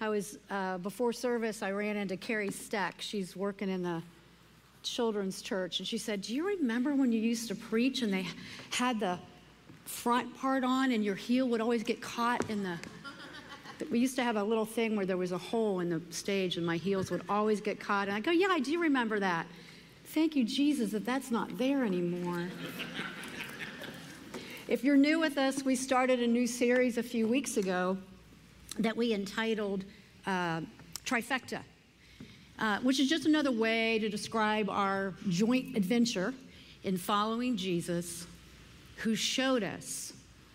I was, uh, before service, I ran into Carrie Steck. She's working in the children's church. And she said, Do you remember when you used to preach and they had the front part on and your heel would always get caught in the. We used to have a little thing where there was a hole in the stage and my heels would always get caught. And I go, Yeah, I do remember that. Thank you, Jesus, that that's not there anymore. if you're new with us, we started a new series a few weeks ago that we entitled uh, Trifecta, uh, which is just another way to describe our joint adventure in following Jesus, who showed us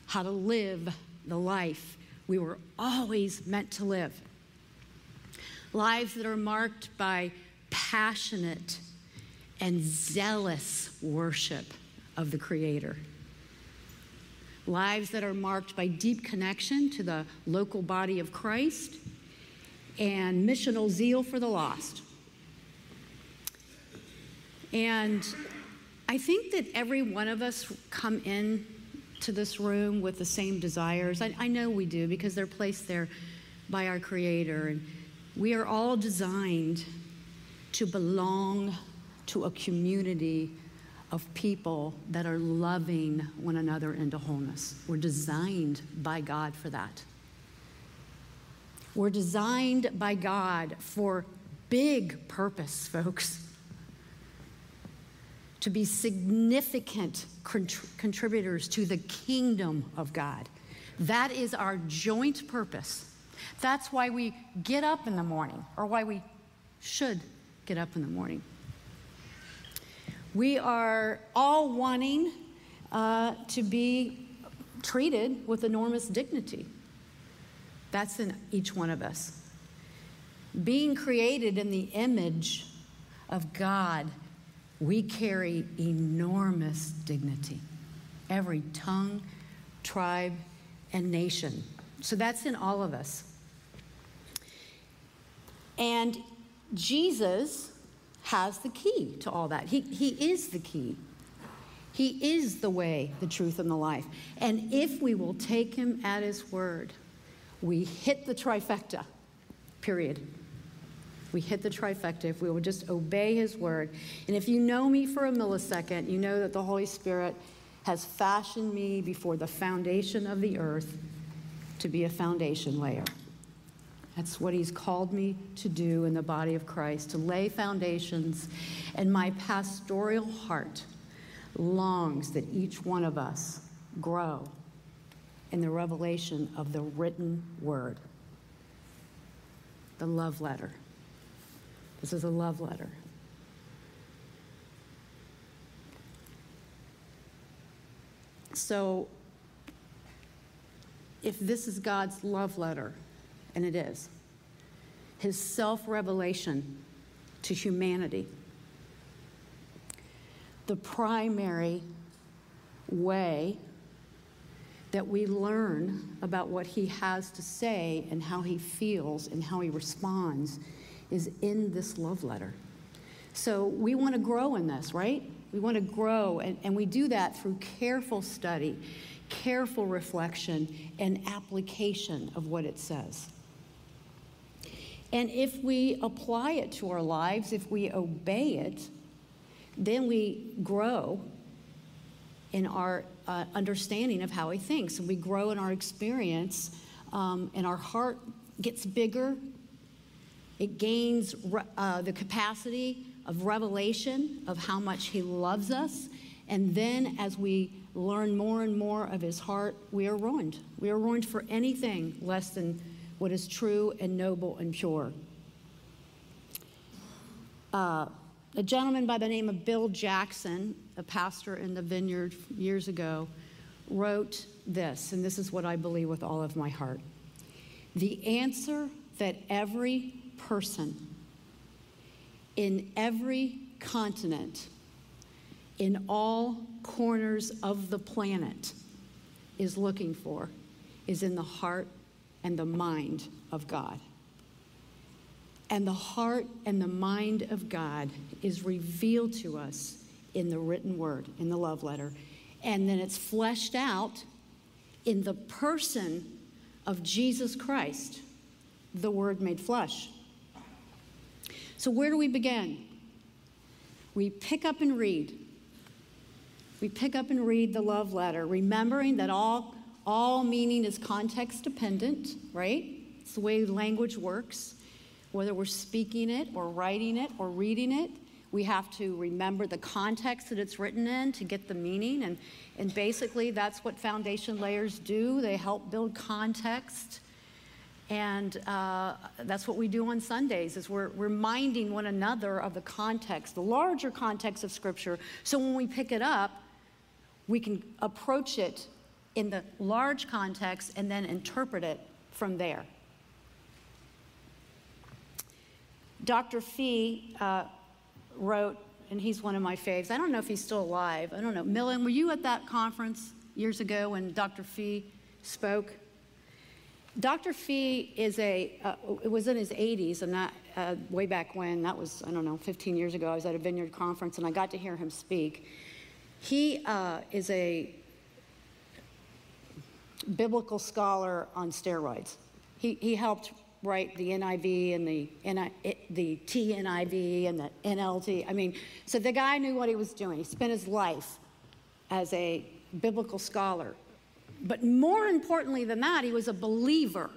how to live the life we were always meant to live. Lives that are marked by passionate and zealous worship of the Creator lives that are marked by deep connection to the local body of Christ and missional zeal for the lost. And I think that every one of us come in to this room with the same desires. I, I know we do because they're placed there by our Creator. And we are all designed to belong to a community of people that are loving one another into wholeness. We're designed by God for that. We're designed by God for big purpose, folks. To be significant contributors to the kingdom of God. That is our joint purpose. That's why we get up in the morning, or why we should get up in the morning. We are all wanting uh, to be treated with enormous dignity. That's in each one of us. Being created in the image of God, we carry enormous dignity. Every tongue, tribe, and nation. So that's in all of us. And Jesus has the key to all that. He, he is the key. He is the way, the truth, and the life. And if we will take him at his word, we hit the trifecta, period. We hit the trifecta if we will just obey his word. And if you know me for a millisecond, you know that the Holy Spirit has fashioned me before the foundation of the earth to be a foundation layer. That's what he's called me to do in the body of Christ, to lay foundations. And my pastoral heart longs that each one of us grow in the revelation of the written word, the love letter. This is a love letter. So, if this is God's love letter, and it is his self revelation to humanity. The primary way that we learn about what he has to say and how he feels and how he responds is in this love letter. So we want to grow in this, right? We want to grow, and, and we do that through careful study, careful reflection, and application of what it says. And if we apply it to our lives, if we obey it, then we grow in our uh, understanding of how he thinks. And we grow in our experience, um, and our heart gets bigger. It gains re- uh, the capacity of revelation of how much he loves us. And then as we learn more and more of his heart, we are ruined. We are ruined for anything less than what is true and noble and pure. Uh, a gentleman by the name of Bill Jackson, a pastor in the vineyard years ago, wrote this, and this is what I believe with all of my heart. The answer that every person in every continent, in all corners of the planet, is looking for is in the heart and the mind of God. And the heart and the mind of God is revealed to us in the written word, in the love letter. And then it's fleshed out in the person of Jesus Christ. the Word made flesh. So, where do we begin? We pick up and read. We pick up and read the love letter, remembering that all, all meaning is context dependent, right? It's the way language works. Whether we're speaking it or writing it or reading it, we have to remember the context that it's written in to get the meaning. And, and basically, that's what foundation layers do. They help build context. And uh, that's what we do on Sundays is we're reminding one another of the context, the larger context of Scripture. So when we pick it up, we can approach it in the large context and then interpret it from there. Dr. Fee uh, wrote, and he's one of my faves. I don't know if he's still alive. I don't know. Millen, were you at that conference years ago when Dr. Fee spoke? Dr. Fee is a, uh, it was in his 80s, and that, uh, way back when, that was, I don't know, 15 years ago, I was at a vineyard conference and I got to hear him speak. He uh, is a biblical scholar on steroids. He, he helped write the NIV and the, the TNIV and the NLT. I mean, so the guy knew what he was doing. He spent his life as a biblical scholar. But more importantly than that, he was a believer.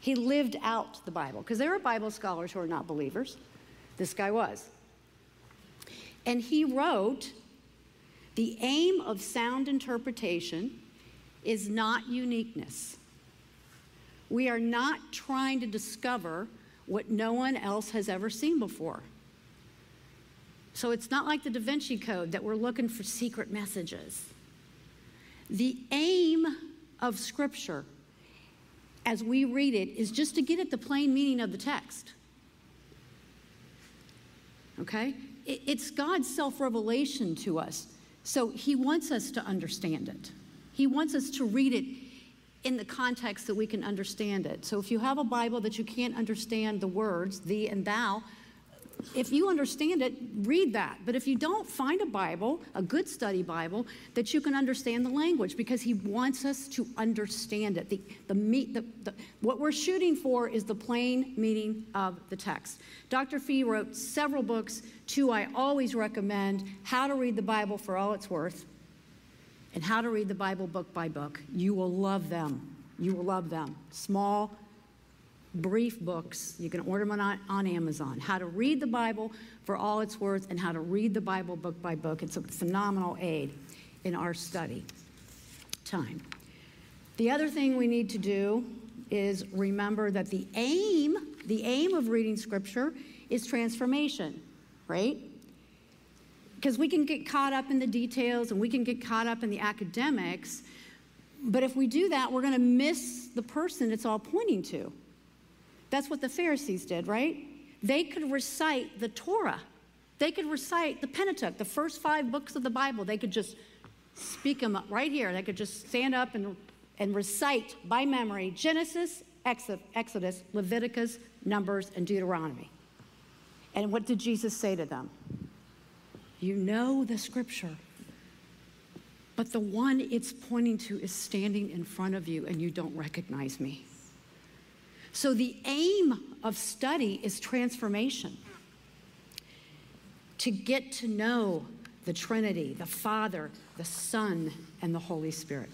He lived out the Bible, because there are Bible scholars who are not believers. This guy was. And he wrote The aim of sound interpretation is not uniqueness. We are not trying to discover what no one else has ever seen before. So it's not like the Da Vinci Code that we're looking for secret messages. The aim of Scripture, as we read it, is just to get at the plain meaning of the text. Okay? It's God's self revelation to us. So He wants us to understand it. He wants us to read it in the context that we can understand it. So if you have a Bible that you can't understand the words, thee and thou, if you understand it, read that. But if you don't, find a Bible, a good study Bible, that you can understand the language because he wants us to understand it. The, the, meat, the, the, what we're shooting for is the plain meaning of the text. Dr. Fee wrote several books. Two I always recommend How to Read the Bible for All It's Worth and How to Read the Bible Book by Book. You will love them. You will love them. Small, brief books. You can order them on, on Amazon. How to read the Bible for all it's worth and how to read the Bible book by book. It's a phenomenal aid in our study time. The other thing we need to do is remember that the aim, the aim of reading scripture is transformation, right? Because we can get caught up in the details and we can get caught up in the academics, but if we do that, we're going to miss the person it's all pointing to. That's what the Pharisees did, right? They could recite the Torah. They could recite the Pentateuch, the first five books of the Bible. They could just speak them up right here. They could just stand up and, and recite by memory Genesis, Exodus, Leviticus, Numbers, and Deuteronomy. And what did Jesus say to them? You know the scripture, but the one it's pointing to is standing in front of you and you don't recognize me. So the aim of study is transformation. To get to know the Trinity, the Father, the Son, and the Holy Spirit.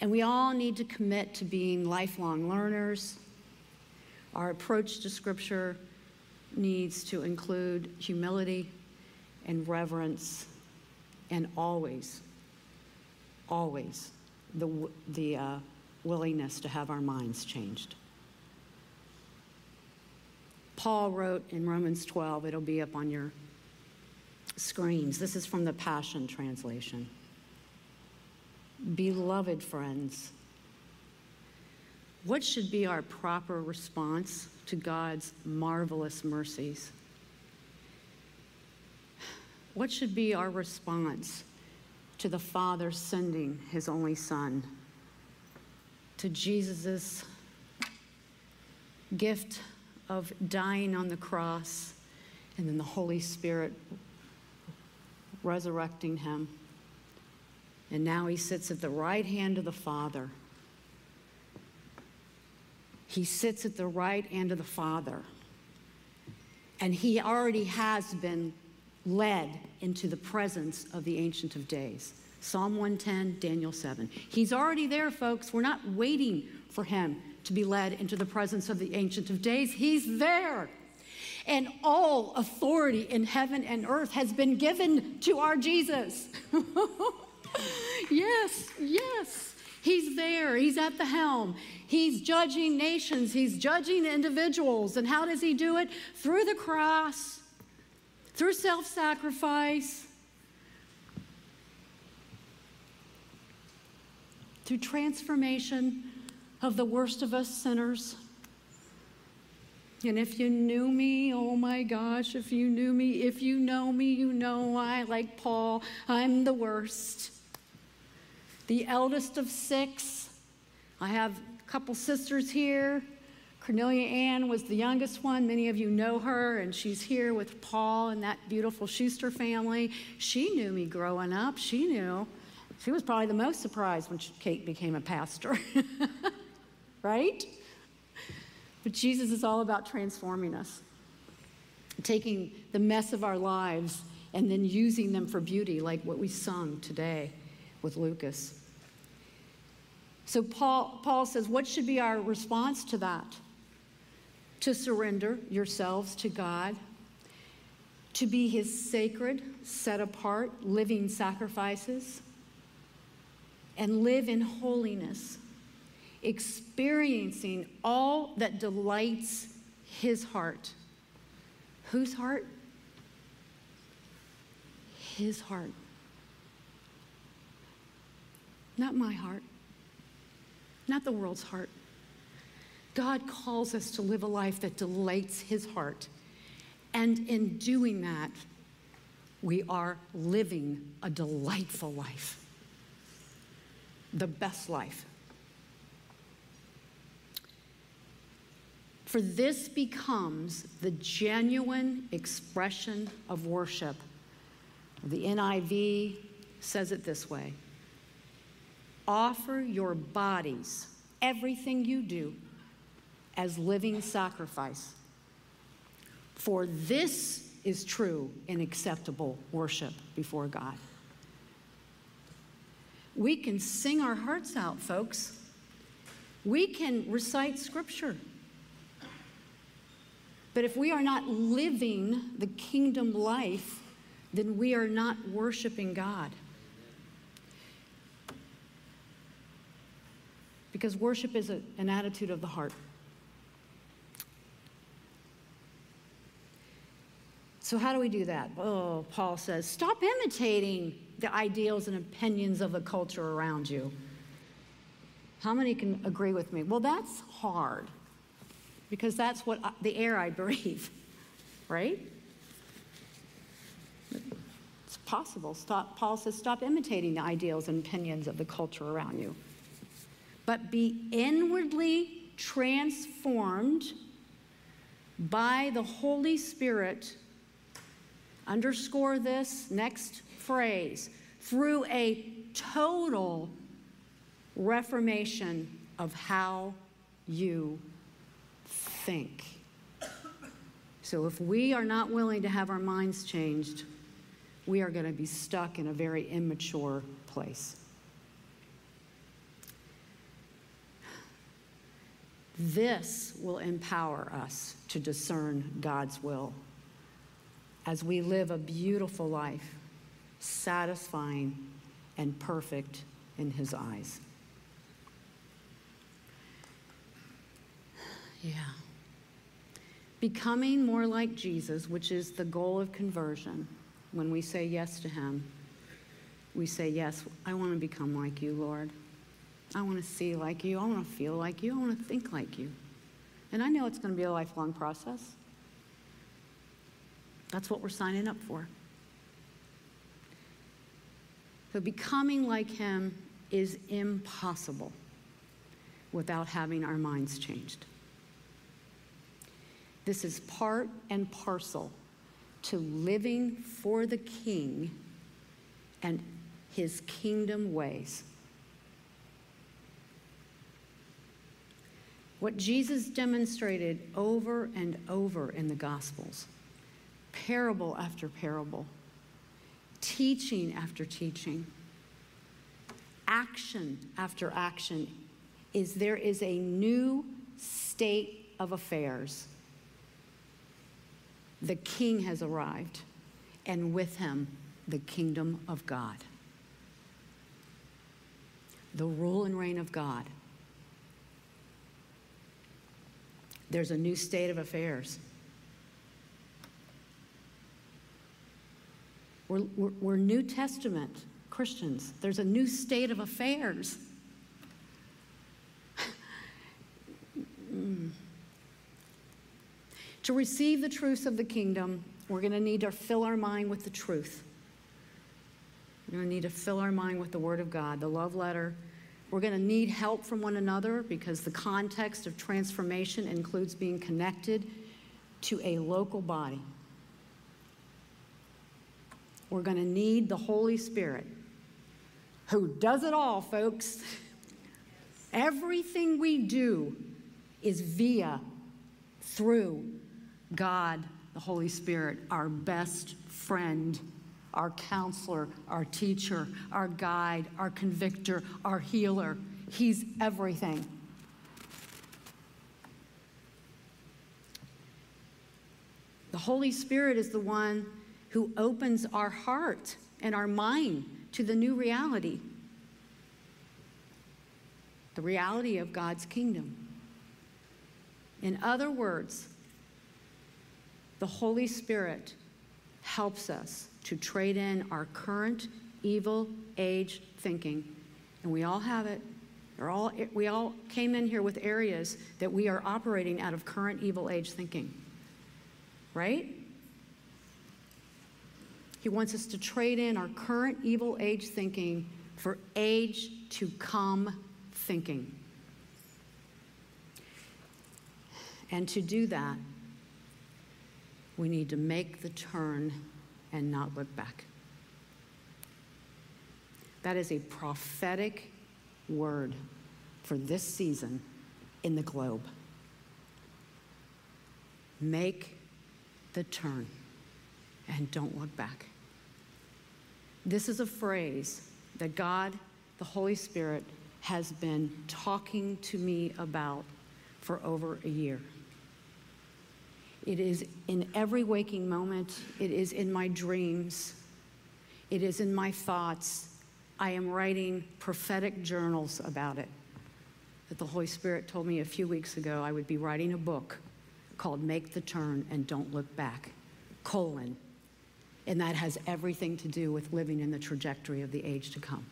And we all need to commit to being lifelong learners. Our approach to Scripture needs to include humility and reverence and always, always the, the uh, willingness to have our minds changed. Paul wrote in Romans 12, it'll be up on your screens. This is from the Passion Translation. Beloved friends, what should be our proper response to God's marvelous mercies? What should be our response to the Father sending his only Son? To Jesus' gift of dying on the cross and then the Holy Spirit resurrecting him. And now he sits at the right hand of the Father, He sits at the right hand of the Father. And he already has been led into the presence of the Ancient of Days. Psalm 110, Daniel 7. He's already there, folks. We're not waiting for him to be led into the presence of the Ancient of Days. He's there. And all authority in heaven and earth has been given to our Jesus. yes, yes. He's there. He's at the helm. He's judging nations. He's judging individuals. And how does he do it? Through the cross, through self sacrifice, through transformation of the worst of us sinners. And if you knew me, oh my gosh, if you knew me, if you know me, you know I, like Paul, I'm the worst. The eldest of six. I have a couple sisters here. Cornelia Ann was the youngest one. Many of you know her, and she's here with Paul and that beautiful Schuster family. She knew me growing up. She knew. She was probably the most surprised when Kate became a pastor. right? But Jesus is all about transforming us, taking the mess of our lives and then using them for beauty, like what we sung today with Lucas. So Paul, Paul says, what should be our response to that? To surrender yourselves to God, to be his sacred, set apart, living sacrifices, and live in holiness experiencing all that delights his heart. Whose heart? His heart. Not my heart, not the world's heart. God calls us to live a life that delights his heart. And in doing that, we are living a delightful life, the best life. For this becomes the genuine expression of worship. The NIV says it this way Offer your bodies, everything you do, as living sacrifice. For this is true and acceptable worship before God. We can sing our hearts out, folks. We can recite scripture. But if we are not living the kingdom life, then we are not worshiping God. Because worship is a, an attitude of the heart. So, how do we do that? Oh, Paul says, stop imitating the ideals and opinions of the culture around you. How many can agree with me? Well, that's hard because that's what I, the air I breathe, right? It's possible. Stop, Paul says, stop imitating the ideals and opinions of the culture around you, but be inwardly transformed by the Holy Spirit. Underscore this next phrase through a total reformation of how you think. So if we are not willing to have our minds changed, we are going to be stuck in a very immature place. This will empower us to discern God's will as we live a beautiful life, satisfying and perfect in His eyes. Yeah. Becoming more like Jesus, which is the goal of conversion, when we say yes to Him, we say, Yes, I want to become like you, Lord. I want to see like you. I want to feel like you. I want to think like you. And I know it's going to be a lifelong process. That's what we're signing up for. So, becoming like Him is impossible without having our minds changed. This is part and parcel to living for the King and his kingdom ways. what Jesus demonstrated over and over in the Gospels, parable after parable, teaching after teaching, action after action, is there is a new state of affairs. The king has arrived, and with him, the kingdom of God. The rule and reign of God. There's a new state of affairs. We're, we're, we're, New Testament Christians. There's a new state of affairs. To receive the truths of the kingdom, we're going to need to fill our mind with the truth. We're going to need to fill our mind with the Word of God, the love letter. We're going to need help from one another because the context of transformation includes being connected to a local body. We're going to need the Holy Spirit, who does it all, folks. Everything we do is via, through God, the Holy Spirit, our best friend, our counselor, our teacher, our guide, our convictor, our healer. He's everything. The Holy Spirit is the one who opens our heart and our mind to the new reality the reality of God's kingdom. In other words, the Holy Spirit helps us to trade in our current evil age thinking. And we all have it. All, we all came in here with areas that we are operating out of current evil age thinking. Right? He wants us to trade in our current evil age thinking for age to come thinking. And to do that, we need to make the turn and not look back. That is a prophetic word for this season in the globe. Make the turn and don't look back. This is a phrase that God, the Holy Spirit, has been talking to me about for over a year. It is in every waking moment, it is in my dreams, it is in my thoughts. I am writing prophetic journals about it. That the Holy Spirit told me a few weeks ago I would be writing a book called Make the Turn and Don't Look Back, colon. And that has everything to do with living in the trajectory of the age to come.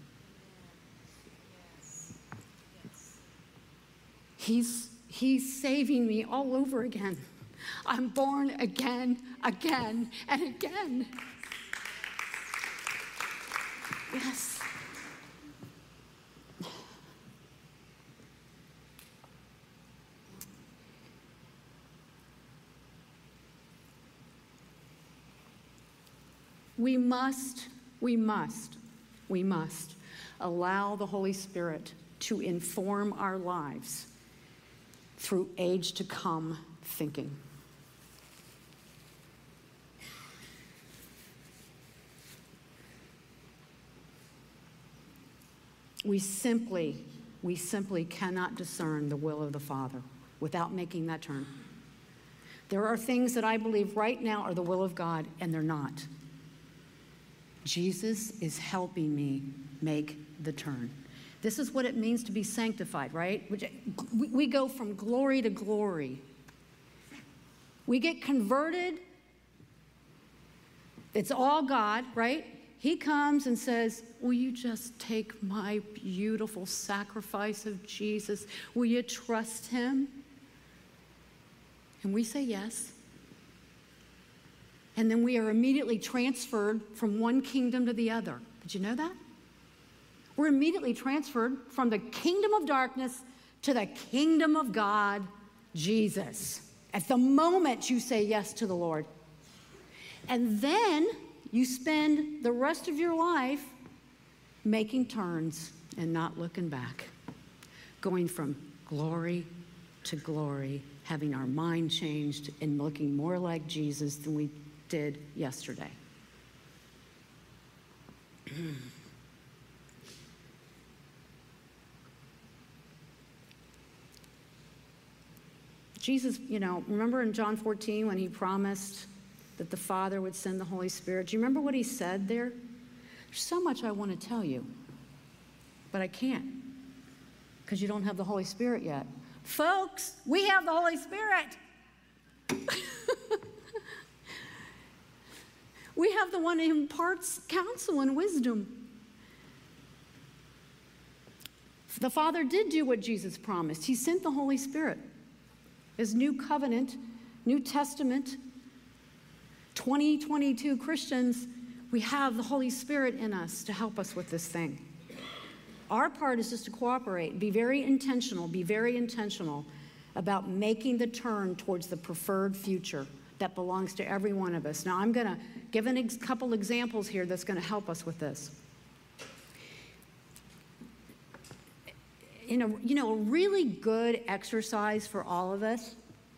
He's, he's saving me all over again. I'm born again, again, and again. Yes. We must, we must, we must allow the Holy Spirit to inform our lives through age to come thinking. We simply, we simply cannot discern the will of the Father without making that turn. There are things that I believe right now are the will of God, and they're not. Jesus is helping me make the turn. This is what it means to be sanctified, right? We go from glory to glory. We get converted. It's all God, right? He comes and says, Will you just take my beautiful sacrifice of Jesus? Will you trust him? And we say yes. And then we are immediately transferred from one kingdom to the other. Did you know that? We're immediately transferred from the kingdom of darkness to the kingdom of God, Jesus. At the moment you say yes to the Lord. And then you spend the rest of your life making turns and not looking back, going from glory to glory, having our mind changed and looking more like Jesus than we did yesterday. Jesus, you know, remember in John 14 when he promised that the Father would send the Holy Spirit? Do you remember what he said there? There's so much I want to tell you, but I can't because you don't have the Holy Spirit yet. Folks, we have the Holy Spirit. we have the one who imparts counsel and wisdom. The Father did do what Jesus promised. He sent the Holy Spirit. His new covenant, New Testament, 2022 Christians, we have the Holy Spirit in us to help us with this thing. Our part is just to cooperate, be very intentional, be very intentional about making the turn towards the preferred future that belongs to every one of us. Now, I'm going to give a ex- couple examples here that's going to help us with this. You know, you know, a really good exercise for all of us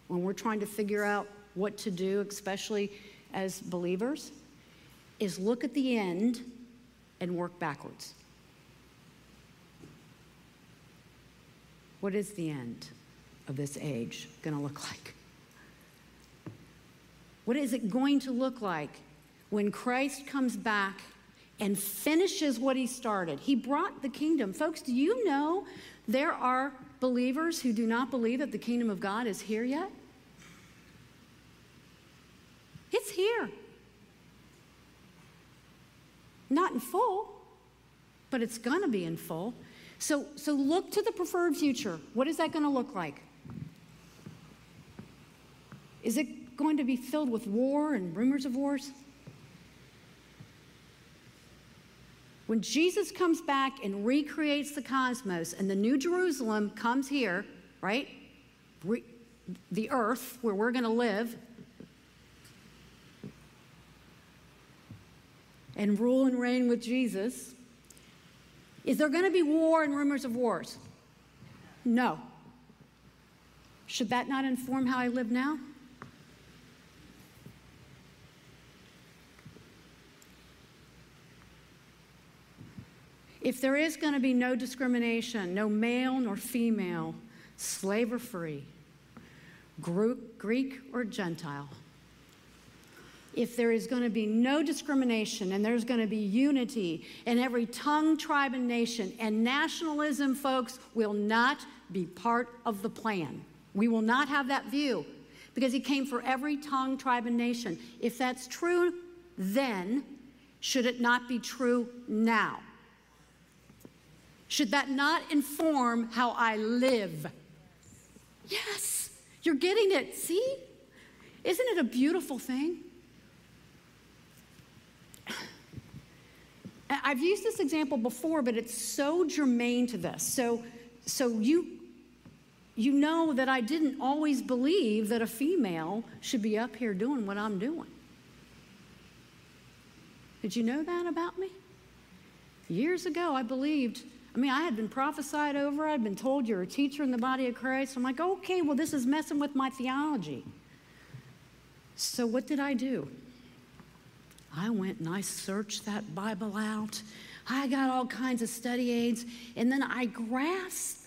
when we're trying to figure out what to do, especially as believers, is look at the end and work backwards. What is the end of this age going to look like? What is it going to look like when Christ comes back and finishes what he started? He brought the kingdom. Folks, do you know there are believers who do not believe that the kingdom of God is here yet? It's here. Not in full, but it's going to be in full. So, so look to the preferred future. What is that going to look like? Is it going to be filled with war and rumors of wars? When Jesus comes back and recreates the cosmos and the New Jerusalem comes here, right? Re- the earth where we're going to live and rule and reign with Jesus, is there going to be war and rumors of wars? No. Should that not inform how I live now? If there is going to be no discrimination, no male nor female, slave or free, Greek or Gentile, if there is going to be no discrimination and there's going to be unity in every tongue, tribe, and nation, and nationalism, folks, will not be part of the plan. We will not have that view because he came for every tongue, tribe, and nation. If that's true, then should it not be true now? Should that not inform how I live? Yes, you're getting it. See? Isn't it a beautiful thing? I've used this example before, but it's so germane to this. So, so you, you know that I didn't always believe that a female should be up here doing what I'm doing. Did you know that about me? Years ago, I believed, I mean, I had been prophesied over, I'd been told you're a teacher in the body of Christ. I'm like, okay, well, this is messing with my theology. So, what did I do? I went and I searched that Bible out. I got all kinds of study aids, and then I grasped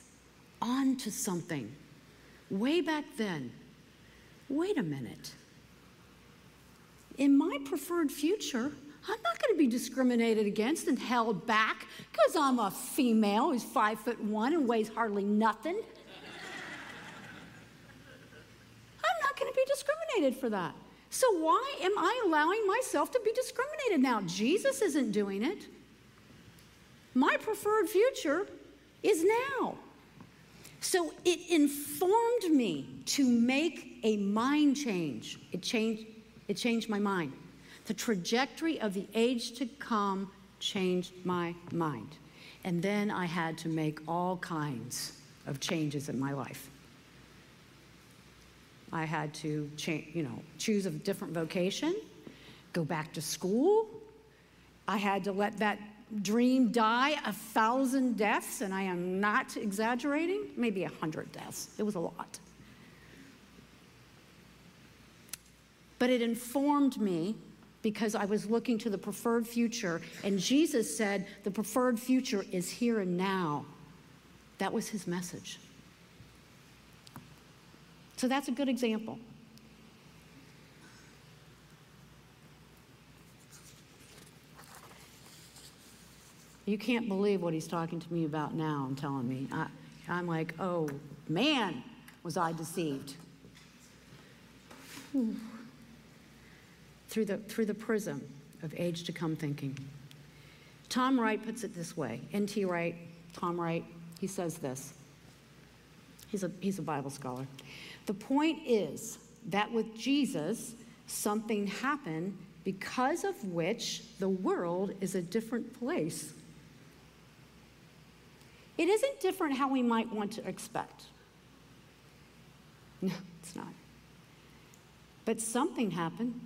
onto something way back then. Wait a minute. In my preferred future, I'm not going to be discriminated against and held back because I'm a female who's five foot one and weighs hardly nothing. I'm not going to be discriminated for that. So, why am I allowing myself to be discriminated now? Jesus isn't doing it. My preferred future is now. So, it informed me to make a mind change. It changed, it changed my mind. The trajectory of the age to come changed my mind. And then I had to make all kinds of changes in my life. I had to you know, choose a different vocation, go back to school. I had to let that dream die a thousand deaths, and I am not exaggerating, maybe a hundred deaths. It was a lot. But it informed me because I was looking to the preferred future. And Jesus said, the preferred future is here and now. That was his message. So that's a good example. You can't believe what he's talking to me about now and telling me. I, I'm like, oh man, was I deceived. Whew. Through the, through the prism of age to come thinking. Tom Wright puts it this way N.T. Wright, Tom Wright, he says this. He's a, he's a Bible scholar. The point is that with Jesus, something happened because of which the world is a different place. It isn't different how we might want to expect. No, it's not. But something happened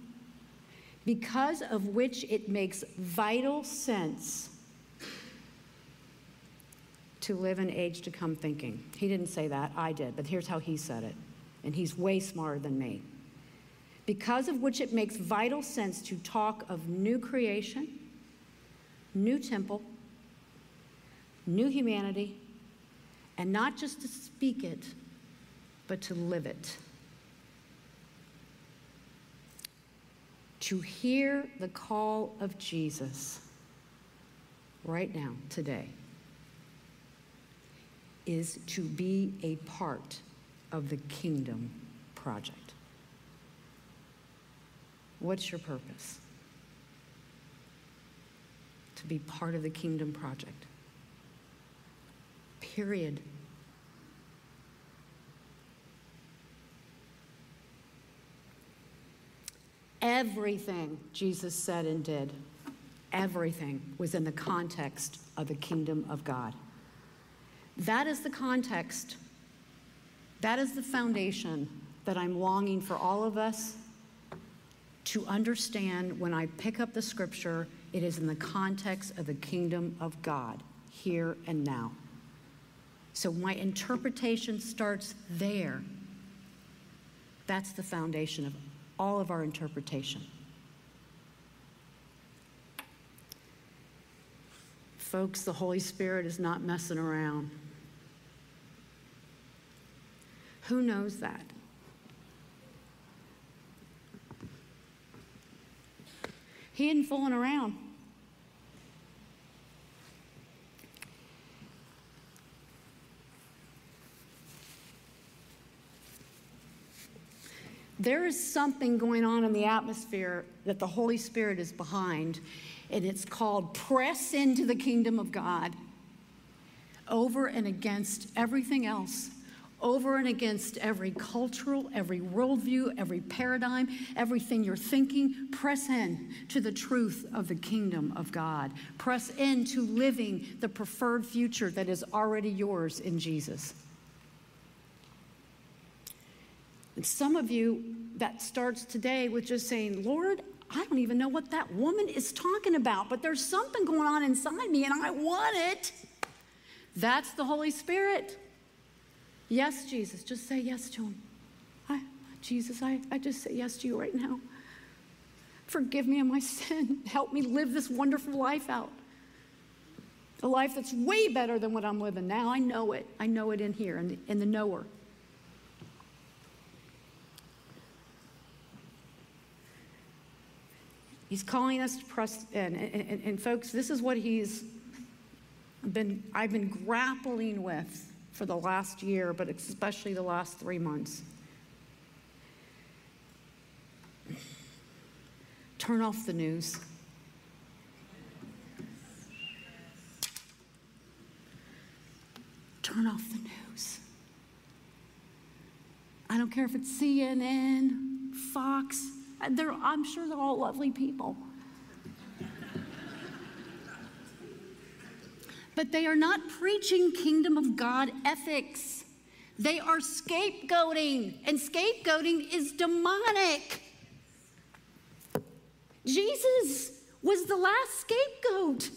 because of which it makes vital sense to live in age to come thinking. He didn't say that, I did, but here's how he said it. And he's way smarter than me. Because of which it makes vital sense to talk of new creation, new temple, new humanity, and not just to speak it, but to live it. To hear the call of Jesus right now, today, is to be a part of the kingdom project. What's your purpose? To be part of the kingdom project. Period. Everything Jesus said and did, everything was in the context of the kingdom of God. That is the context, that is the foundation that I'm longing for all of us to understand when I pick up the scripture, it is in the context of the kingdom of God, here and now. So my interpretation starts there. That's the foundation of all of our interpretation. Folks, the Holy Spirit is not messing around. Who knows that? He isn't fooling around. There is something going on in the atmosphere that the Holy Spirit is behind, and it's called press into the kingdom of God over and against everything else, over and against every cultural, every worldview, every paradigm, everything you're thinking. Press in to the truth of the kingdom of God. Press in to living the preferred future that is already yours in Jesus. And some of you, that starts today with just saying, Lord, I don't even know what that woman is talking about, but there's something going on inside me and I want it. That's the Holy Spirit. Yes, Jesus, just say yes to him. I, Jesus, I, I just say yes to you right now. Forgive me of my sin. Help me live this wonderful life out. A life that's way better than what I'm living now. I know it. I know it in here, in the, in the knower. He's calling us to press in. And, and, and, folks, this is what he's been, I've been grappling with for the last year, but especially the last three months. Turn off the news. Turn off the news. I don't care if it's CNN, Fox, Uh, they're, I'm sure they're all lovely people. but they are not preaching kingdom of God ethics. They are scapegoating, and scapegoating is demonic. Jesus was the last scapegoat.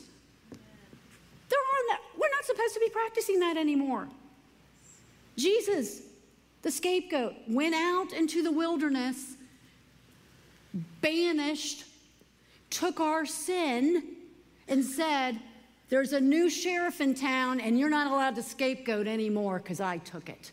There are we're not supposed to be practicing that anymore. Jesus, the scapegoat, went out into the wilderness banished, took our sin, and said, There's a new sheriff in town, and you're not allowed to scapegoat anymore because I took it.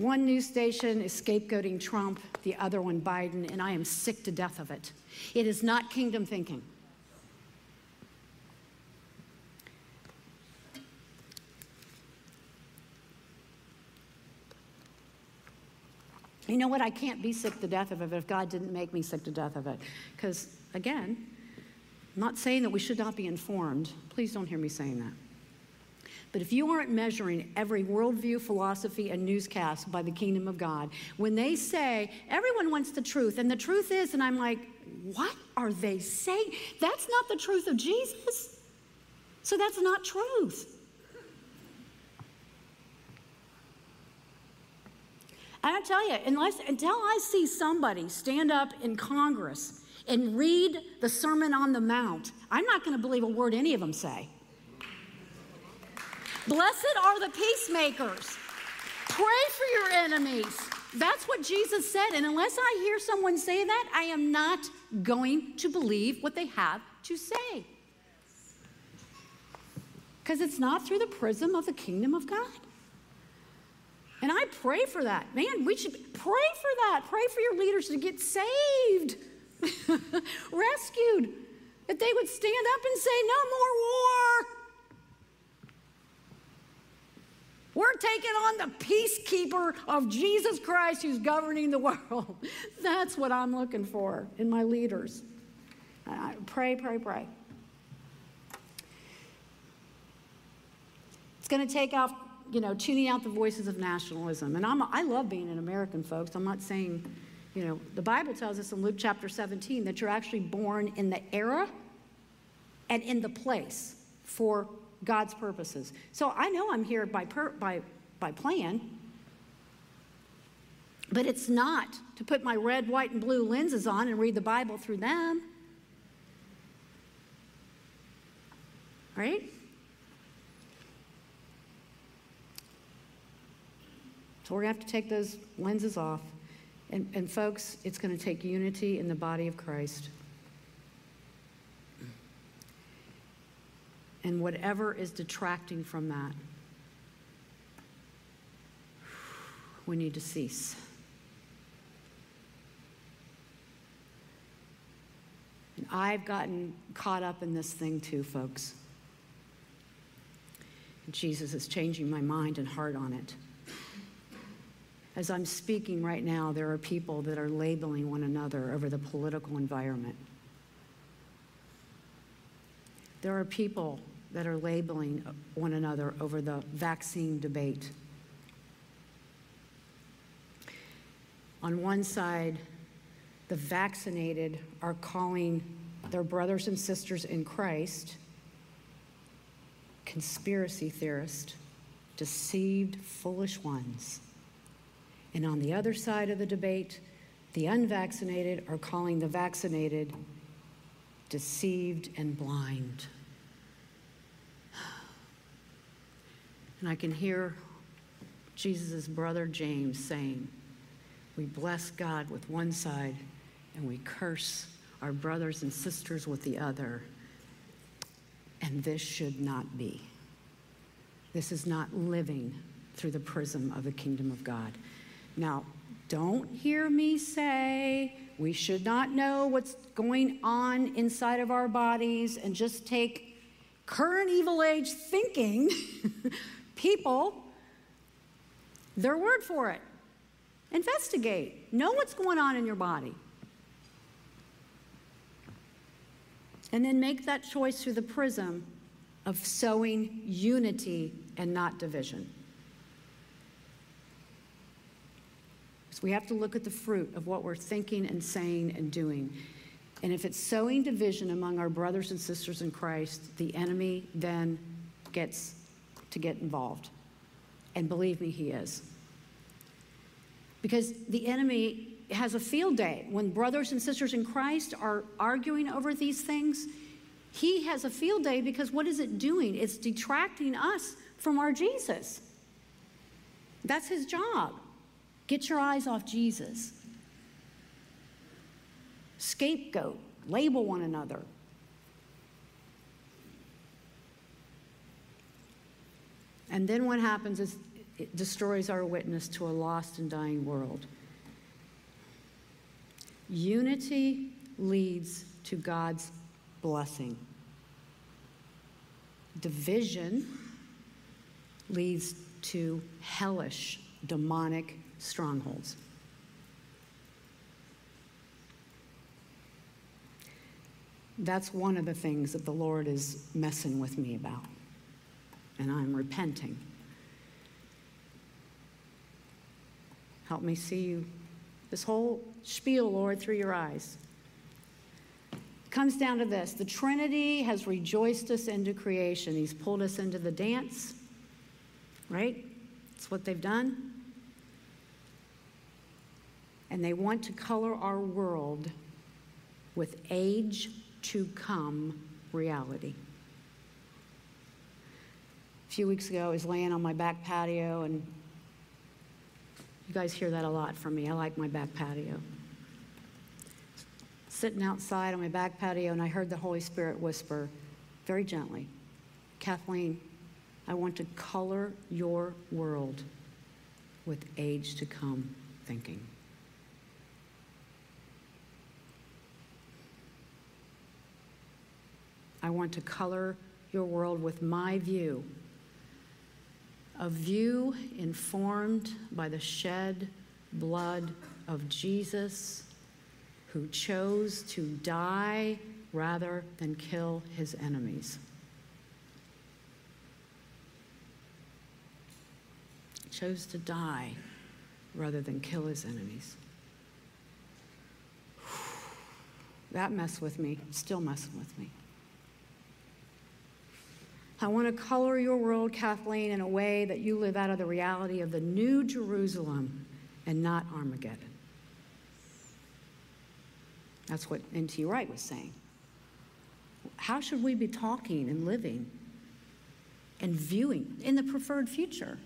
One news station is scapegoating Trump, the other one Biden, and I am sick to death of it. It is not kingdom thinking. You know what? I can't be sick to death of it if God didn't make me sick to death of it. Because, again, I'm not saying that we should not be informed. Please don't hear me saying that. But if you aren't measuring every worldview, philosophy, and newscast by the kingdom of God, when they say everyone wants the truth, and the truth is, and I'm like, what are they saying? That's not the truth of Jesus. So that's not truth. And I tell you, unless until I see somebody stand up in Congress and read the Sermon on the Mount, I'm not going to believe a word any of them say. Blessed are the peacemakers. Pray for your enemies. That's what Jesus said. And unless I hear someone say that, I am not going to believe what they have to say. Because it's not through the prism of the kingdom of God. And I pray for that. Man, we should pray for that. Pray for your leaders to get saved, rescued, that they would stand up and say, No more war. We're taking on the peacekeeper of Jesus Christ who's governing the world. That's what I'm looking for in my leaders. I pray, pray, pray. It's going to take off, you know, tuning out the voices of nationalism. And I'm, I love being an American, folks. I'm not saying, you know, the Bible tells us in Luke chapter 17 that you're actually born in the era and in the place for God's purposes. So I know I'm here by, per, by, by plan, but it's not to put my red, white, and blue lenses on and read the Bible through them. Right? So we're going to have to take those lenses off. And, and folks, it's going to take unity in the body of Christ. and whatever is detracting from that, we need to cease. And I've gotten caught up in this thing too, folks. And Jesus is changing my mind and heart on it. As I'm speaking right now, there are people that are labeling one another over the political environment. There are people that are labeling one another over the vaccine debate. On one side, the vaccinated are calling their brothers and sisters in Christ conspiracy theorists, deceived, foolish ones. And on the other side of the debate, the unvaccinated are calling the vaccinated deceived and blind. And I can hear Jesus' brother James saying, We bless God with one side and we curse our brothers and sisters with the other. And this should not be. This is not living through the prism of the kingdom of God. Now, don't hear me say we should not know what's going on inside of our bodies and just take current evil age thinking people their word for it. Investigate, know what's going on in your body. And then make that choice through the prism of sowing unity and not division. We have to look at the fruit of what we're thinking and saying and doing. And if it's sowing division among our brothers and sisters in Christ, the enemy then gets to get involved. And believe me, he is. Because the enemy has a field day when brothers and sisters in Christ are arguing over these things. He has a field day because what is it doing? It's detracting us from our Jesus. That's his job. Get your eyes off Jesus. Scapegoat, label one another. And then what happens is it destroys our witness to a lost and dying world. Unity leads to God's blessing. Division leads to hellish, demonic strongholds. That's one of the things that the Lord is messing with me about, and I'm repenting. Help me see you, this whole spiel, Lord, through your eyes. Comes down to this the Trinity has rejoiced us into creation, He's pulled us into the dance, right? That's what they've done. And they want to color our world with age to come reality. A few weeks ago, I was laying on my back patio, and you guys hear that a lot from me. I like my back patio. Sitting outside on my back patio, and I heard the Holy Spirit whisper very gently Kathleen, I want to color your world with age to come thinking. I want to color your world with my view. A view informed by the shed blood of Jesus, who chose to die rather than kill his enemies. Chose to die rather than kill his enemies. That messed with me, still messing with me. I want to color your world, Kathleen, in a way that you live out of the reality of the new Jerusalem and not Armageddon. That's what N.T. Wright was saying. How should we be talking and living and viewing in the preferred future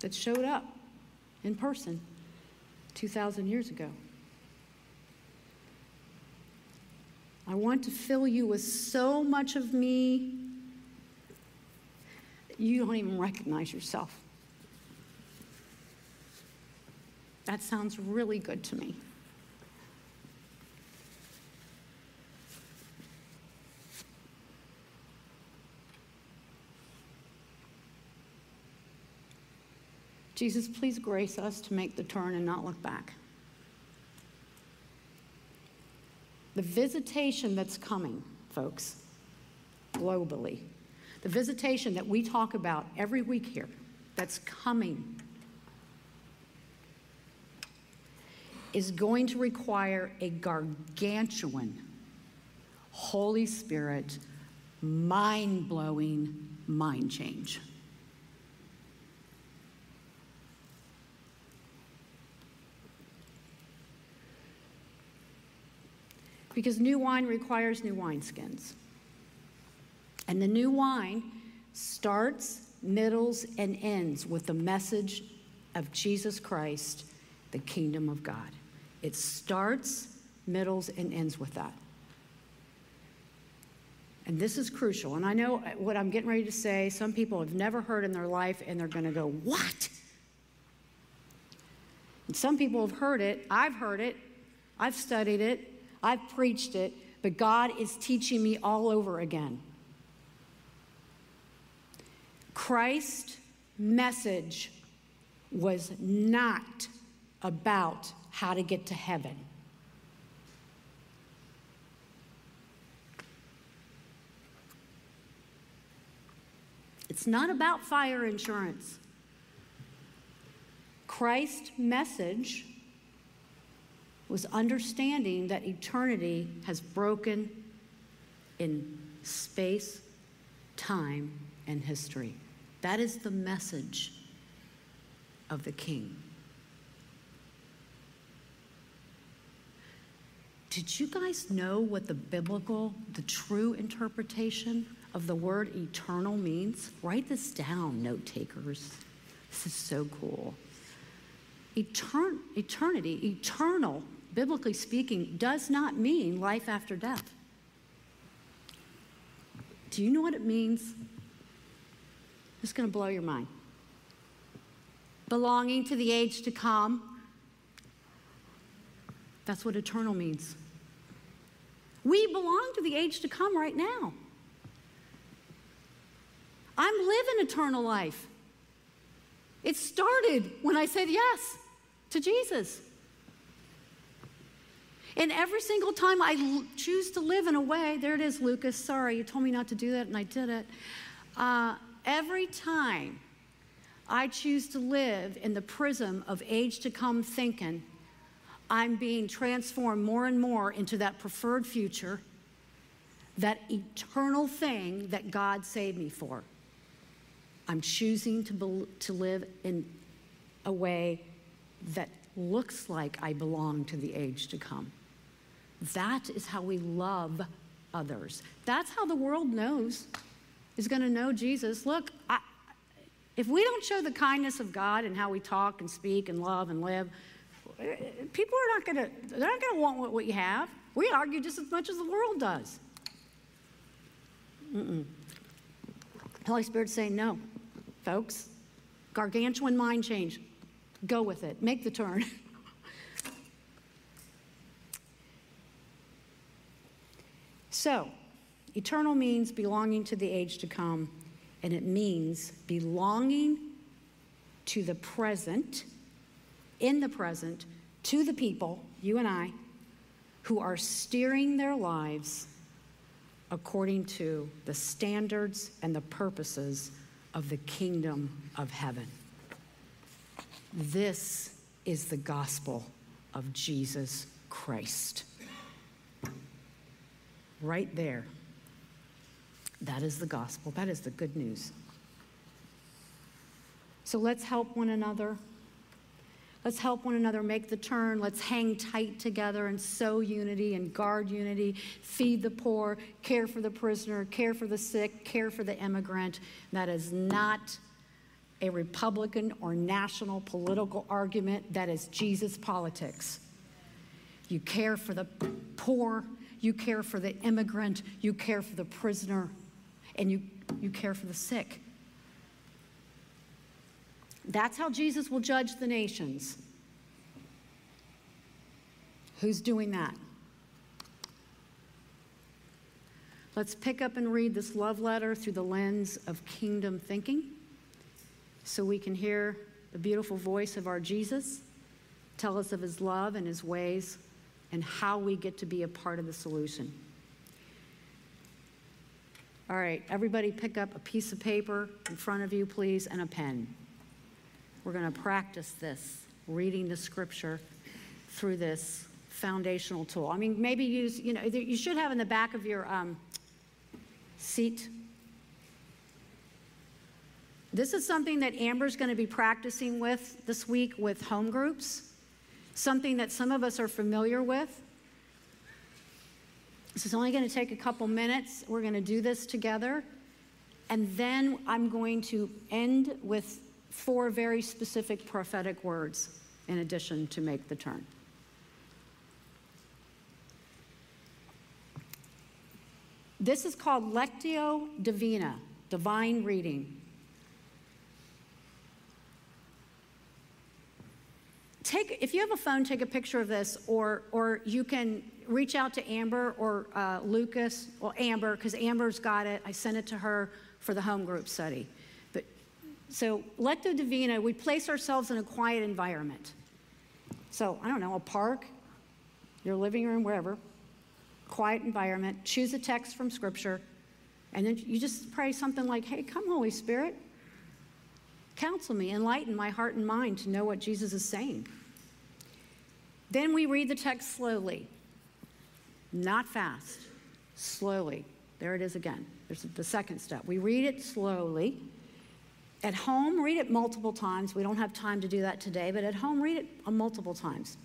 that showed up in person 2,000 years ago? I want to fill you with so much of me that you don't even recognize yourself. That sounds really good to me. Jesus, please grace us to make the turn and not look back. The visitation that's coming, folks, globally, the visitation that we talk about every week here, that's coming, is going to require a gargantuan Holy Spirit, mind blowing mind change. Because new wine requires new wineskins. And the new wine starts, middles, and ends with the message of Jesus Christ, the kingdom of God. It starts, middles, and ends with that. And this is crucial. And I know what I'm getting ready to say, some people have never heard in their life and they're going to go, What? And some people have heard it. I've heard it. I've studied it. I've preached it, but God is teaching me all over again. Christ's message was not about how to get to heaven. It's not about fire insurance. Christ's message was understanding that eternity has broken in space, time, and history. That is the message of the King. Did you guys know what the biblical, the true interpretation of the word eternal means? Write this down, note takers. This is so cool. Etern- eternity, eternal, biblically speaking, does not mean life after death. Do you know what it means? It's going to blow your mind. Belonging to the age to come. That's what eternal means. We belong to the age to come right now. I'm living eternal life. It started when I said yes to Jesus. And every single time I l- choose to live in a way, there it is, Lucas, sorry, you told me not to do that and I did it. Uh, every time I choose to live in the prism of age to come thinking, I'm being transformed more and more into that preferred future, that eternal thing that God saved me for. I'm choosing to, bel to live in a way that looks like I belong to the age to come. That is how we love others. That's how the world knows, is going to know Jesus. Look, I, if we don't show the kindness of God and how we talk and speak and love and live, people are not going to, they're not going to want what we have. We argue just as much as the world does. Mm-mm. Holy Spirit's saying, no, folks. Gargantuan mind change. Go with it. Make the turn. so, eternal means belonging to the age to come, and it means belonging to the present, in the present, to the people, you and I, who are steering their lives according to the standards and the purposes of the kingdom of heaven. This is the gospel of Jesus Christ. Right there. That is the gospel. That is the good news. So let's help one another. Let's help one another make the turn. Let's hang tight together and sow unity and guard unity, feed the poor, care for the prisoner, care for the sick, care for the immigrant. That is not a Republican or national political argument. That is Jesus politics. You care for the poor, you care for the immigrant, you care for the prisoner, and you, you care for the sick. That's how Jesus will judge the nations. Who's doing that? Let's pick up and read this love letter through the lens of kingdom thinking so we can hear the beautiful voice of our Jesus tell us of his love and his ways and how we get to be a part of the solution. All right, everybody pick up a piece of paper in front of you, please, and a pen. We're going to practice this, reading the scripture through this foundational tool. I mean, maybe use, you know, you should have in the back of your um, seat. This is something that Amber's going to be practicing with this week with home groups, something that some of us are familiar with. This is only going to take a couple minutes. We're going to do this together. And then I'm going to end with four very specific prophetic words in addition to make the turn. This is called Lectio Divina, divine reading. Take, if you have a phone, take a picture of this, or, or you can reach out to Amber or uh, Lucas, well, Amber, because Amber's got it. I sent it to her for the home group study. But so, Lectio Divina, we place ourselves in a quiet environment. So, I don't know, a park, your living room, wherever, quiet environment, choose a text from Scripture, and then you just pray something like, Hey, come, Holy Spirit, counsel me, enlighten my heart and mind to know what Jesus is saying. Then we read the text slowly, not fast, slowly. There it is again. There's the second step. We read it slowly. At home, read it multiple times. We don't have time to do that today, but at home, read it multiple times.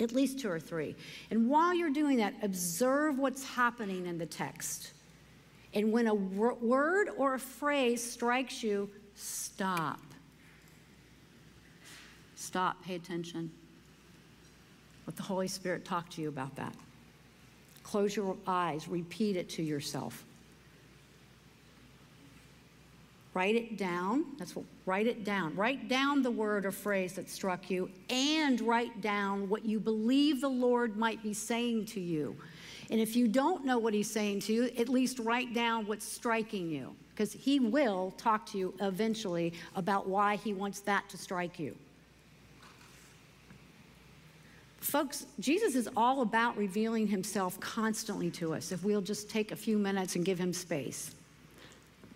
At least two or three. And while you're doing that, observe what's happening in the text. And when a word or a phrase strikes you, stop. Stop, pay attention. Let the Holy Spirit talk to you about that. Close your eyes, repeat it to yourself. Write it down. That's what, write it down. Write down the word or phrase that struck you and write down what you believe the Lord might be saying to you. And if you don't know what he's saying to you, at least write down what's striking you because he will talk to you eventually about why he wants that to strike you. Folks, Jesus is all about revealing himself constantly to us if we'll just take a few minutes and give him space.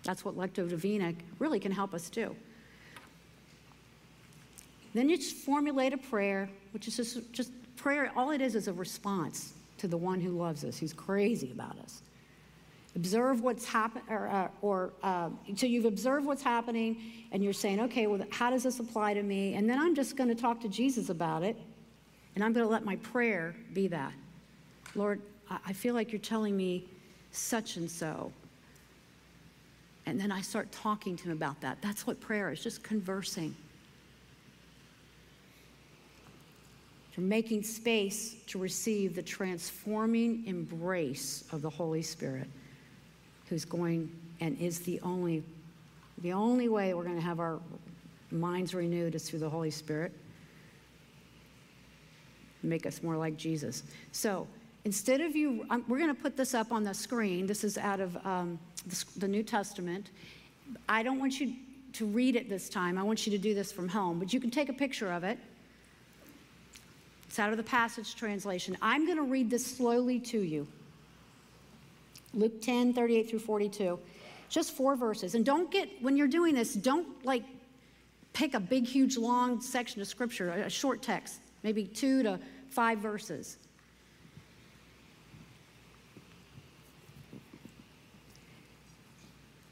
That's what Lectio Divina really can help us do. Then you just formulate a prayer, which is just, just prayer. All it is is a response to the one who loves us, who's crazy about us. Observe what's happening, or, uh, or uh, so you've observed what's happening, and you're saying, okay, well, how does this apply to me? And then I'm just going to talk to Jesus about it, and I'm going to let my prayer be that. Lord, I feel like you're telling me such and so. And then I start talking to him about that. That's what prayer is, just conversing. You're making space to receive the transforming embrace of the Holy Spirit, who's going and is the only, the only way we're going to have our minds renewed is through the Holy Spirit. Make us more like Jesus. So instead of you, we're going to put this up on the screen. This is out of. Um, the New Testament. I don't want you to read it this time. I want you to do this from home, but you can take a picture of it. It's out of the Passion Translation. I'm going to read this slowly to you. Luke 10, 38 through 42. Just four verses. And don't get, when you're doing this, don't like pick a big, huge, long section of scripture, a short text, maybe two to five verses.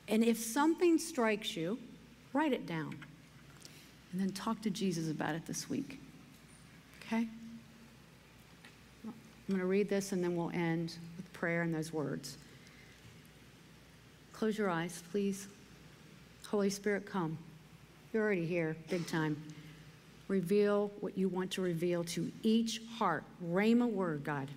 And if something strikes you, write it down. And then talk to Jesus about it this week. Okay? I'm going to read this and then we'll end with prayer and those words. Close your eyes, please. Holy Spirit, come. You're already here, big time. Reveal what you want to reveal to each heart. Rhema word, God.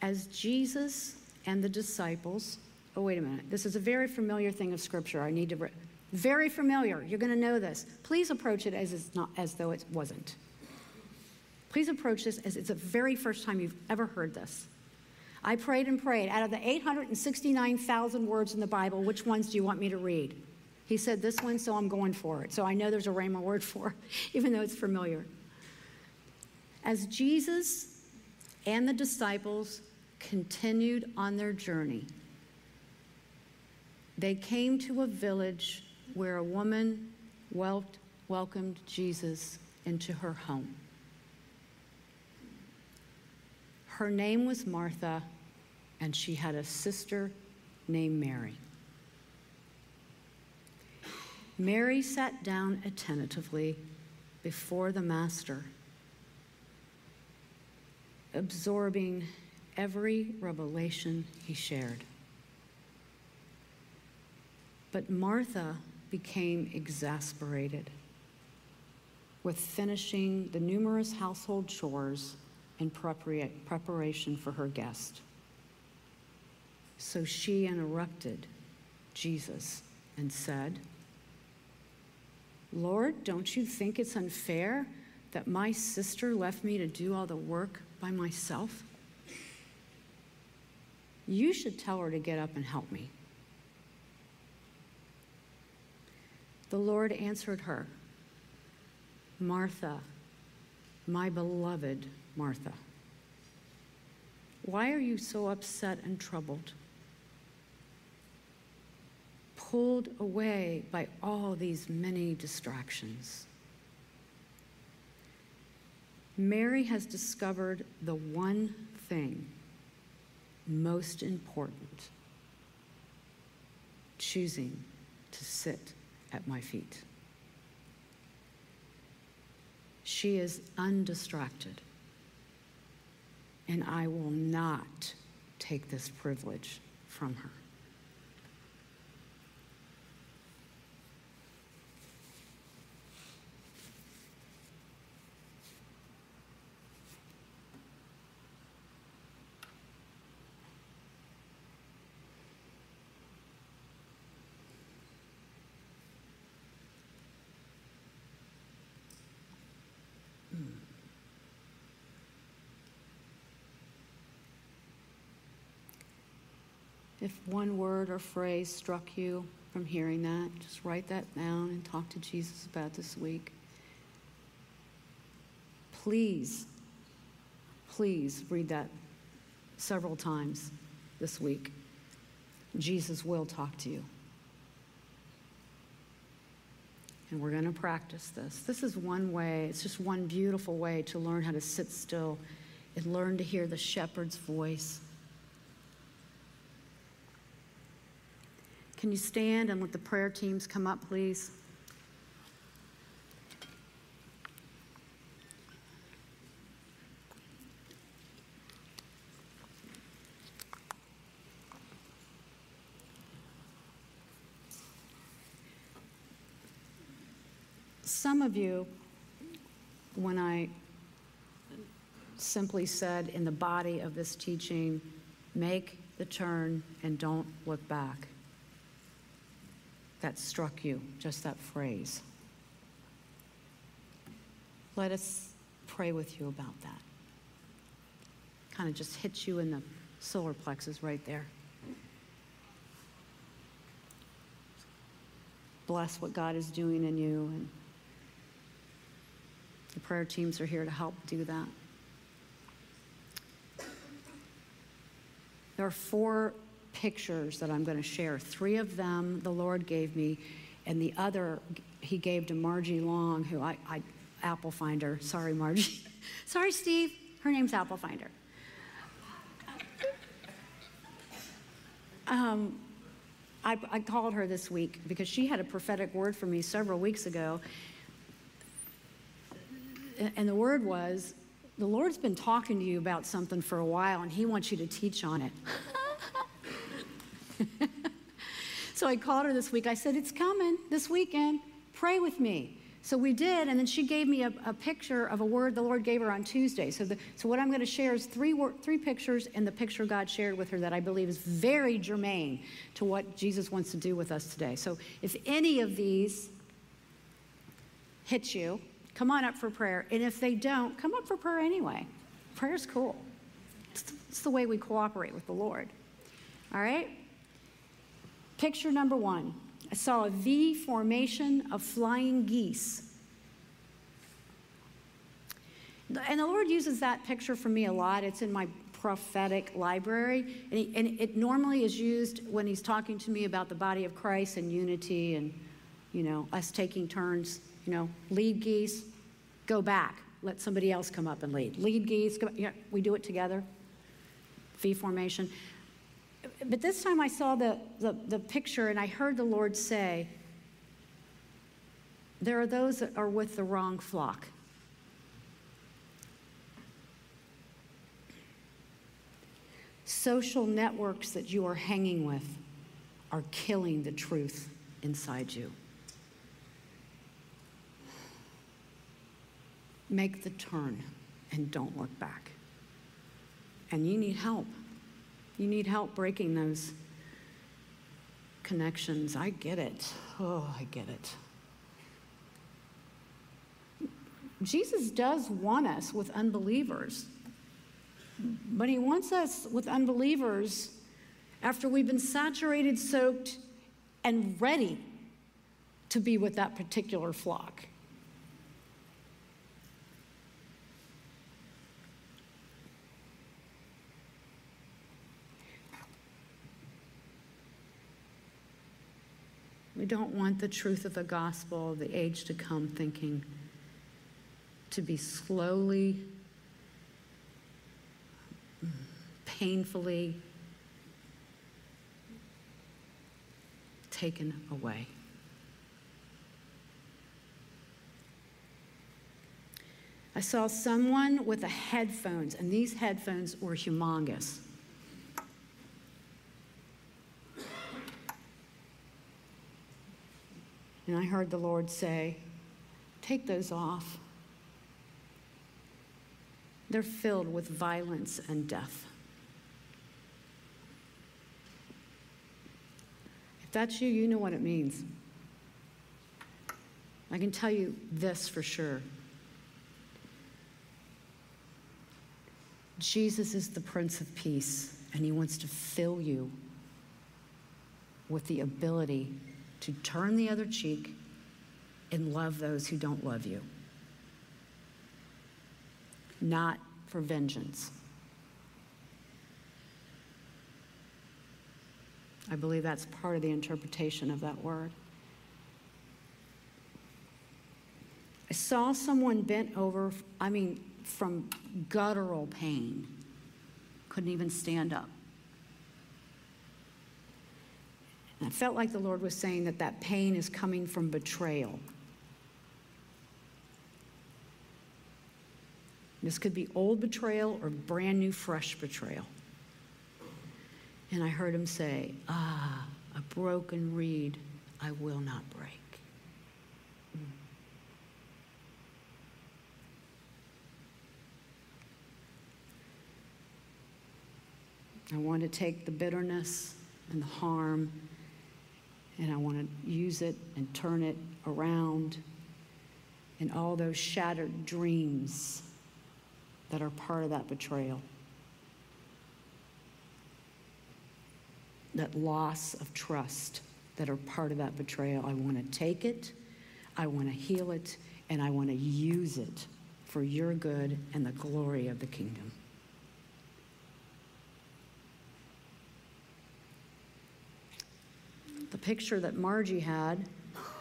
As Jesus and the disciples oh, wait a minute, this is a very familiar thing of Scripture. I need to, re- very familiar. You're going to know this. Please approach it as, it's not, as though it wasn't. Please approach this as it's the very first time you've ever heard this. I prayed and prayed. Out of the 869,000 words in the Bible, which ones do you want me to read? He said this one, so I'm going for it. So I know there's a Rhema word for it, even though it's familiar. As Jesus and the disciples continued on their journey, they came to a village where a woman wel- welcomed Jesus into her home. Her name was Martha, and she had a sister named Mary. Mary sat down attentively before the Master, absorbing every revelation he shared. But Martha became exasperated with finishing the numerous household chores in preparation for her guest. So she interrupted Jesus and said, Lord, don't you think it's unfair that my sister left me to do all the work by myself? You should tell her to get up and help me. The Lord answered her, Martha, my beloved Martha, why are you so upset and troubled? Pulled away by all these many distractions. Mary has discovered the one thing most important choosing to sit at my feet. She is undistracted. And I will not take this privilege from her. If one word or phrase struck you from hearing that, just write that down and talk to Jesus about this week. Please, please read that several times this week. Jesus will talk to you. And we're going to practice this. This is one way, it's just one beautiful way to learn how to sit still and learn to hear the shepherd's voice. Can you stand and let the prayer teams come up, please? Some of you, when I simply said in the body of this teaching, make the turn and don't look back that struck you, just that phrase. Let us pray with you about that. Kind of just hits you in the solar plexus right there. Bless what God is doing in you, and the prayer teams are here to help do that. There are four pictures that I'm going to share. Three of them the Lord gave me, and the other he gave to Margie Long, who I, I Apple Finder. Sorry, Margie. Sorry, Steve. Her name's Apple Finder. Um, I, I called her this week because she had a prophetic word for me several weeks ago. And the word was, the Lord's been talking to you about something for a while, and He wants you to teach on it. so I called her this week. I said, It's coming this weekend. Pray with me. So we did, and then she gave me a, a picture of a word the Lord gave her on Tuesday. So, the, so what I'm going to share is three, three pictures and the picture God shared with her that I believe is very germane to what Jesus wants to do with us today. So if any of these hit you, come on up for prayer. And if they don't, come up for prayer anyway. Prayer's cool. It's, it's the way we cooperate with the Lord. All right? Picture number one I saw a V formation of flying geese. And the Lord uses that picture for me a lot. It's in my prophetic library. And, he, and, it normally is used when he's talking to me about the body of Christ and unity and, you know, us taking turns, you know, lead geese, go back, let somebody else come up and lead. Lead geese, go, yeah, we do it together. V formation but this time I saw the, the, the picture and I heard the Lord say, There are those that are with the wrong flock. Social networks that you are hanging with are killing the truth inside you. Make the turn and don't look back. And you need help. You need help breaking those connections. I get it. Oh, I get it. Jesus does want us with unbelievers, but he wants us with unbelievers after we've been saturated, soaked, and ready to be with that particular flock. We don't want the truth of the gospel the age to come thinking to be slowly, painfully taken away. I saw someone with a headphones, and these headphones were humongous. And I heard the Lord say, Take those off. They're filled with violence and death. If that's you, you know what it means. I can tell you this for sure Jesus is the Prince of Peace, and He wants to fill you with the ability to turn the other cheek and love those who don't love you. Not for vengeance. I believe that's part of the interpretation of that word. I saw someone bent over, I mean, from guttural pain, couldn't even stand up. And I felt like the Lord was saying that that pain is coming from betrayal. This could be old betrayal or brand new, fresh betrayal. And I heard him say, Ah, a broken reed I will not break. I want to take the bitterness and the harm and I want to use it and turn it around and all those shattered dreams that are part of that betrayal. That loss of trust that are part of that betrayal. I want to take it, I want to heal it, and I want to use it for your good and the glory of the kingdom. Picture that Margie had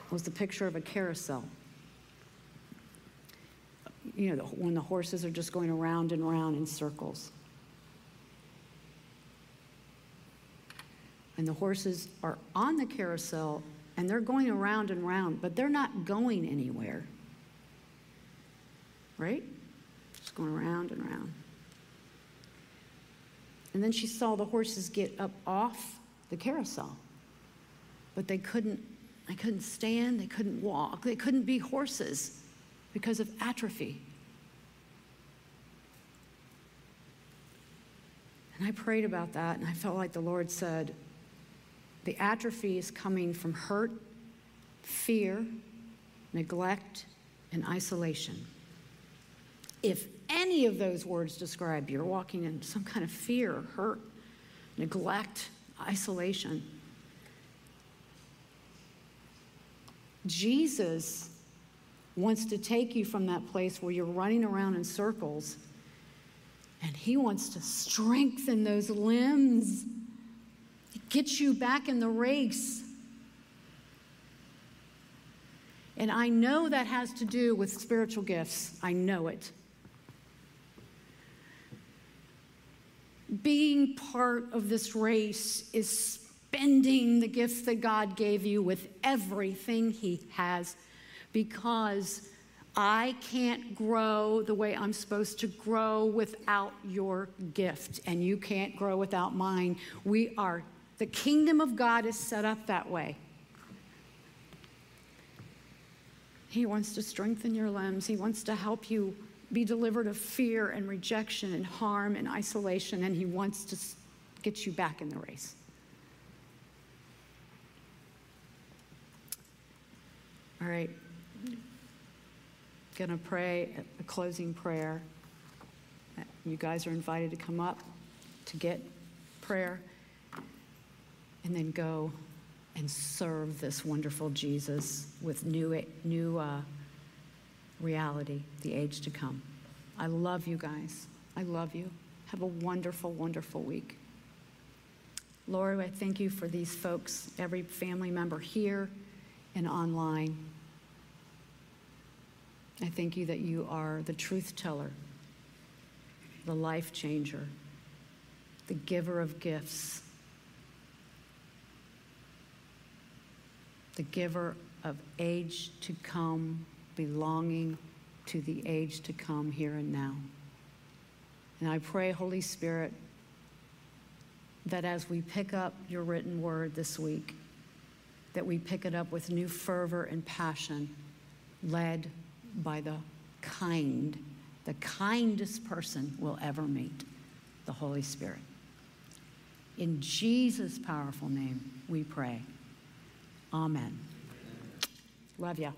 was the picture of a carousel. You know, when the horses are just going around and around in circles. And the horses are on the carousel and they're going around and around, but they're not going anywhere. Right? Just going around and around. And then she saw the horses get up off the carousel but they couldn't, they couldn't stand, they couldn't walk, they couldn't be horses because of atrophy. And I prayed about that, and I felt like the Lord said, the atrophy is coming from hurt, fear, neglect, and isolation. If any of those words describe you're walking in some kind of fear, hurt, neglect, isolation, Jesus wants to take you from that place where you're running around in circles and he wants to strengthen those limbs, get you back in the race. And I know that has to do with spiritual gifts. I know it. Being part of this race is spending the gifts that God gave you with everything He has because I can't grow the way I'm supposed to grow without your gift, and you can't grow without mine. We are, the kingdom of God is set up that way. He wants to strengthen your limbs, He wants to help you be delivered of fear and rejection and harm and isolation, and He wants to get you back in the race. All right. Going to pray a closing prayer. You guys are invited to come up to get prayer and then go and serve this wonderful Jesus with new, new uh, reality, the age to come. I love you guys. I love you. Have a wonderful, wonderful week. Lord, I thank you for these folks, every family member here and online. I thank you that you are the truth teller, the life changer, the giver of gifts, the giver of age to come, belonging, to the age to come here and now. And I pray, Holy Spirit, that as we pick up your written word this week, that we pick it up with new fervor and passion, led by the kind, the kindest person we'll ever meet, the Holy Spirit. In Jesus' powerful name, we pray. Amen. Love ya.